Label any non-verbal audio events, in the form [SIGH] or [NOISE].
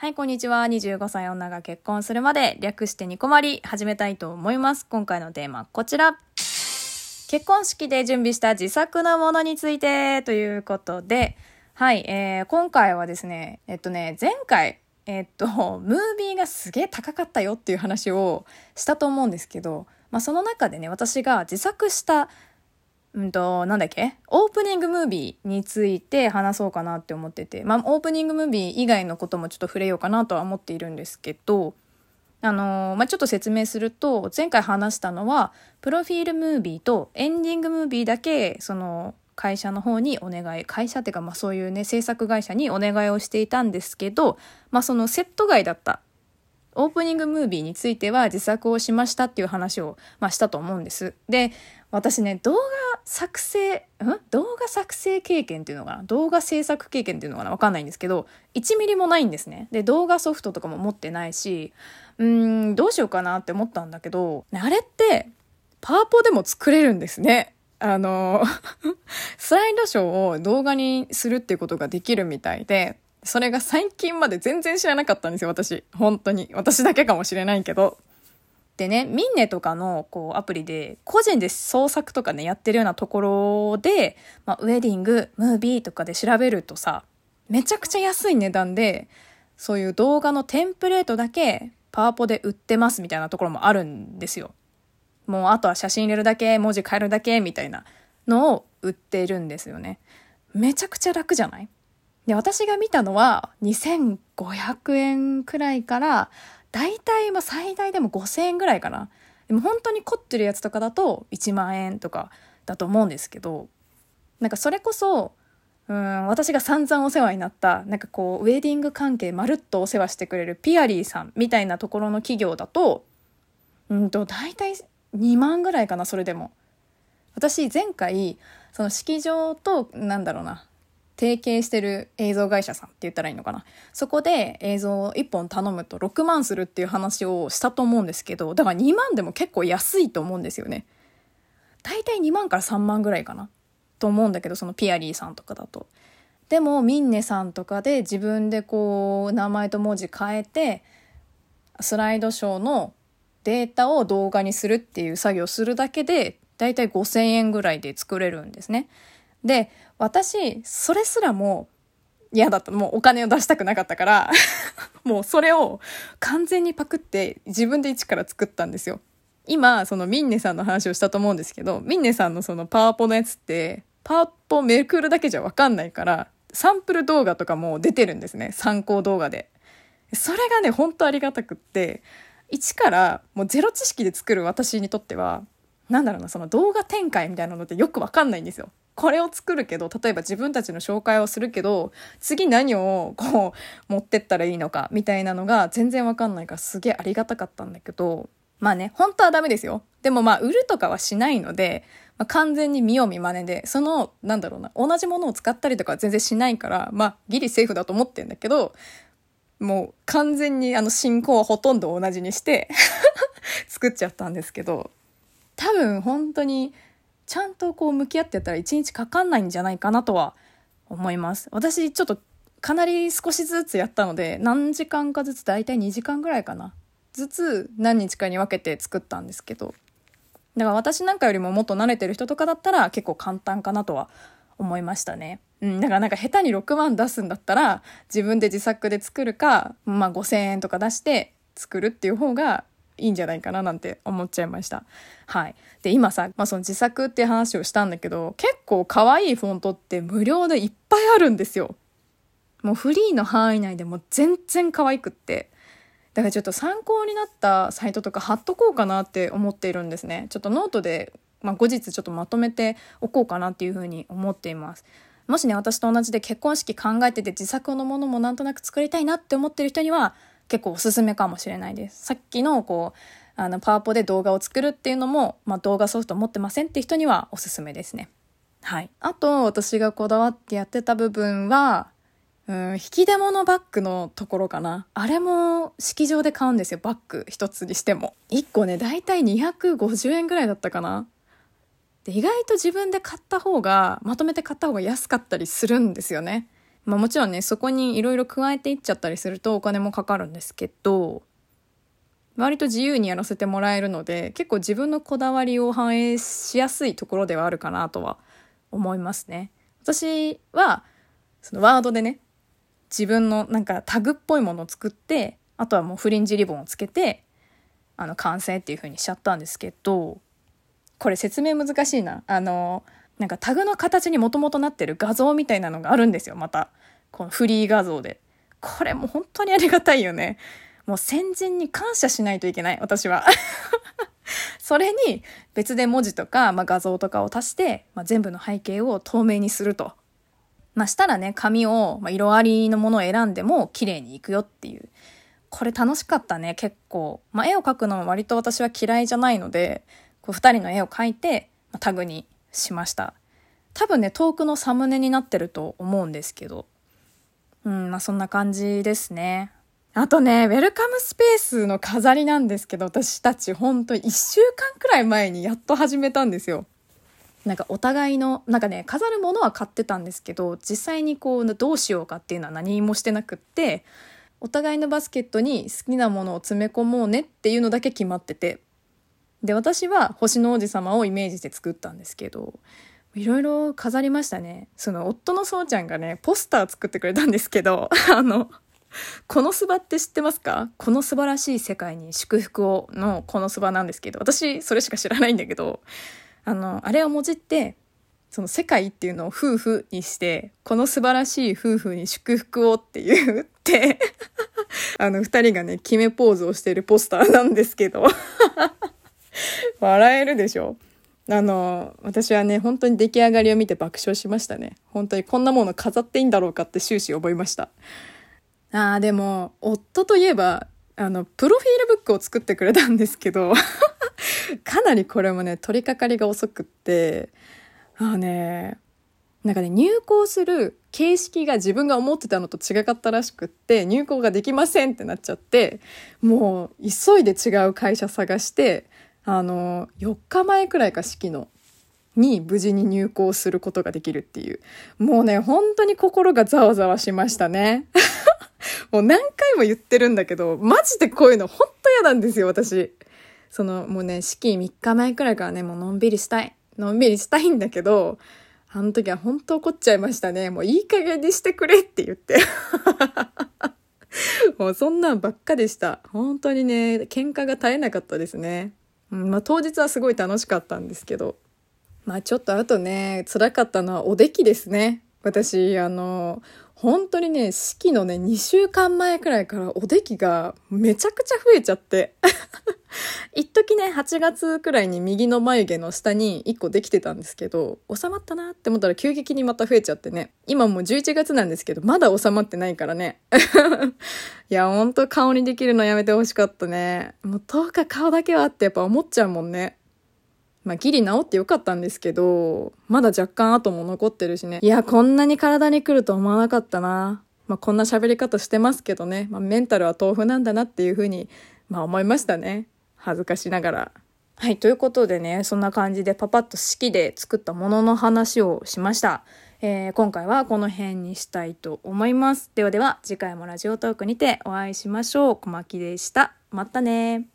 はい、こんにちは。25歳女が結婚するまで略してニコマリ始めたいと思います。今回のテーマこちら。結婚式で準備した自作のものについてということで、はい、えー、今回はですね、えっとね、前回、えっと、ムービーがすげえ高かったよっていう話をしたと思うんですけど、まあその中でね、私が自作したうんと、なんだっけ？オープニングムービーについて話そうかなって思ってて、まあ、オープニングムービー以外のこともちょっと触れようかなとは思っているんですけど、あのー、まあ、ちょっと説明すると、前回話したのは、プロフィールムービーとエンディングムービーだけ、その、会社の方にお願い、会社っていうか、まあ、そういうね、制作会社にお願いをしていたんですけど、まあ、そのセット外だった。オープニングムービーについては自作をしましたっていう話を、まあ、したと思うんです。で、私ね、動画作成、ん？動画作成経験っていうのかな動画制作経験っていうのかな？わかんないんですけど、1ミリもないんですね。で、動画ソフトとかも持ってないし、うーん、どうしようかなって思ったんだけど、あれって、パワポでも作れるんですね。あの、[LAUGHS] スライドショーを動画にするっていうことができるみたいで、それが最近まで全然知らなかったんですよ、私。本当に。私だけかもしれないけど。でね、ミンネとかのこうアプリで個人で創作とかね、やってるようなところで、まあ、ウェディング、ムービーとかで調べるとさ、めちゃくちゃ安い値段で、そういう動画のテンプレートだけパワポで売ってますみたいなところもあるんですよ。もうあとは写真入れるだけ、文字変えるだけみたいなのを売ってるんですよね。めちゃくちゃ楽じゃない？で、私が見たのは2500円くらいから、だいたいま最大でも5000円ぐらいかな。でも本当に凝ってるやつとかだと1万円とかだと思うんですけど、なんかそれこそ、うん、私が散々お世話になった、なんかこう、ウェディング関係まるっとお世話してくれるピアリーさんみたいなところの企業だと、うんと、大体2万ぐらいかな、それでも。私、前回、その式場と、なんだろうな、提携してる映像会社さんって言ったらいいのかな。そこで映像を1本頼むと6万するっていう話をしたと思うんですけど、だから2万でも結構安いと思うんですよね。大体2万から3万ぐらいかな。と思うんだけど、そのピアリーさんとかだと。でも、ミンネさんとかで自分でこう、名前と文字変えて、スライドショーのデータを動画にするっていう作業するだけで、だいたい5000円ぐらいで作れるんですね。で、私、それすらも嫌だった。もうお金を出したくなかったから [LAUGHS] もうそれを完全にパクって自分で一から作ったんですよ。今、そのミンネさんの話をしたと思うんですけど、ミンネさんのそのパワポのやつって、パワポめくるだけじゃわかんないから、サンプル動画とかも出てるんですね。参考動画で。それがね、ほんとありがたくって、一からもうゼロ知識で作る私にとっては、なんだろうな、その動画展開みたいなのってよくわかんないんですよ。これを作るけど、例えば自分たちの紹介をするけど、次何をこう持ってったらいいのかみたいなのが全然わかんないからすげえありがたかったんだけど、まあね、本当はダメですよ。でもまあ売るとかはしないので、まあ、完全に見よう見真似で、その、なんだろうな、同じものを使ったりとかは全然しないから、まあギリセーフだと思ってんだけど、もう完全にあの進行はほとんど同じにして [LAUGHS] 作っちゃったんですけど、多分本当にちゃんとこう向き合ってやったら1日かかんないんじゃないかなとは思います。私ちょっとかなり少しずつやったので何時間かずつ大体2時間ぐらいかなずつ何日かに分けて作ったんですけどだから私なんかよりももっと慣れてる人とかだったら結構簡単かなとは思いましたね。うん、だからなんか下手に6万出すんだったら自分で自作で作るか、まあ5000円とか出して作るっていう方がいいんじゃないかななんて思っちゃいました。はい。で、今さ、まあ、その自作って話をしたんだけど、結構可愛いフォントって無料でいっぱいあるんですよ。もうフリーの範囲内でも全然可愛くって。だからちょっと参考になったサイトとか貼っとこうかなって思っているんですね。ちょっとノートで、まあ、後日ちょっとまとめておこうかなっていうふうに思っています。もしね、私と同じで結婚式考えてて自作のものもなんとなく作りたいなって思ってる人には、結構おすすめかもしれないです。さっきのこう、あの、パワポで動画を作るっていうのも、まあ、動画ソフト持ってませんって人にはおすすめですね。はい。あと、私がこだわってやってた部分は、うん、引き出物バッグのところかな。あれも式場で買うんですよ、バッグ一つにしても。1個ね、だいたい250円ぐらいだったかな。で、意外と自分で買った方が、まとめて買った方が安かったりするんですよね。まあもちろんね、そこにいろいろ加えていっちゃったりするとお金もかかるんですけど、割と自由にやらせてもらえるので、結構自分のこだわりを反映しやすいところではあるかなとは思いますね。私は、そのワードでね、自分のなんかタグっぽいものを作って、あとはもうフリンジリボンをつけて、あの、完成っていう風にしちゃったんですけど、これ説明難しいな。あの、なんかタグの形にもともとなってる画像みたいなのがあるんですよ、また。このフリー画像で。これも本当にありがたいよね。もう先人に感謝しないといけない、私は。[LAUGHS] それに別で文字とか、まあ、画像とかを足して、まあ、全部の背景を透明にすると。まあ、したらね、紙を、まあ、色ありのものを選んでも綺麗にいくよっていう。これ楽しかったね、結構。まあ、絵を描くのは割と私は嫌いじゃないので、こう二人の絵を描いて、まあ、タグにしました。多分ね、遠くのサムネになってると思うんですけど。うん、まあそんな感じですね。あとね、ウェルカムスペースの飾りなんですけど、私たち本当に1週間くらい前にやっと始めたんですよ。なんかお互いの、なんかね、飾るものは買ってたんですけど、実際にこう、どうしようかっていうのは何もしてなくって、お互いのバスケットに好きなものを詰め込もうねっていうのだけ決まってて。で、私は星の王子様をイメージして作ったんですけど、いろいろ飾りましたね。その夫のそうちゃんがね、ポスター作ってくれたんですけど、[LAUGHS] あの、このスバって知ってますか？この素晴らしい世界に祝福をのこのスバなんですけど、私それしか知らないんだけど、あの、あれをもじって、その世界っていうのを夫婦にして、この素晴らしい夫婦に祝福をって言って [LAUGHS] あの二人がね、決めポーズをしてるポスターなんですけど [LAUGHS] [LAUGHS] 笑えるでしょ？あの、私はね、本当に出来上がりを見て爆笑しましたね。本当にこんなもの飾っていいんだろうかって終始思いました。ああ、でも、夫といえば、あの、プロフィールブックを作ってくれたんですけど [LAUGHS] かなりこれもね、取り掛かりが遅くって、ああね、なんかね、入校する形式が自分が思ってたのと違かったらしくって、入校ができませんってなっちゃって、もう急いで違う会社探して、あの、4日前くらいか式の、に無事に入校することができるっていう。もうね、本当に心がざわざわしましたね。[LAUGHS] もう何回も言ってるんだけど、マジでこういうの本当嫌なんですよ、私。その、もうね、式3日前くらいからね、もうのんびりしたい。のんびりしたいんだけど、あの時は本当怒っちゃいましたね。もういい加減にしてくれって言って。[LAUGHS] もうそんなんばっかでした。本当にね、喧嘩が絶えなかったですね。まあ当日はすごい楽しかったんですけど。まあちょっとあとね、辛かったのはおできですね。私、あの、本当にね、式のね、2週間前くらいからおできがめちゃくちゃ増えちゃって。[LAUGHS] 一時ね、8月くらいに右の眉毛の下に1個できてたんですけど、収まったなって思ったら急激にまた増えちゃってね。今もう11月なんですけど、まだ収まってないからね。[LAUGHS] いや、ほんと顔にできるのやめてほしかったね。もう10日顔だけはってやっぱ思っちゃうもんね。まあ、ギリ治ってよかったんですけど、まだ若干後も残ってるしね。いや、こんなに体に来ると思わなかったな。まあ、こんな喋り方してますけどね。まあ、メンタルは豆腐なんだなっていうふうに、まあ、思いましたね。恥ずかしながら。はい、ということでね、そんな感じでパパッと式で作ったものの話をしました。えー、今回はこの辺にしたいと思います。ではでは、次回もラジオトークにてお会いしましょう。小牧でした。またね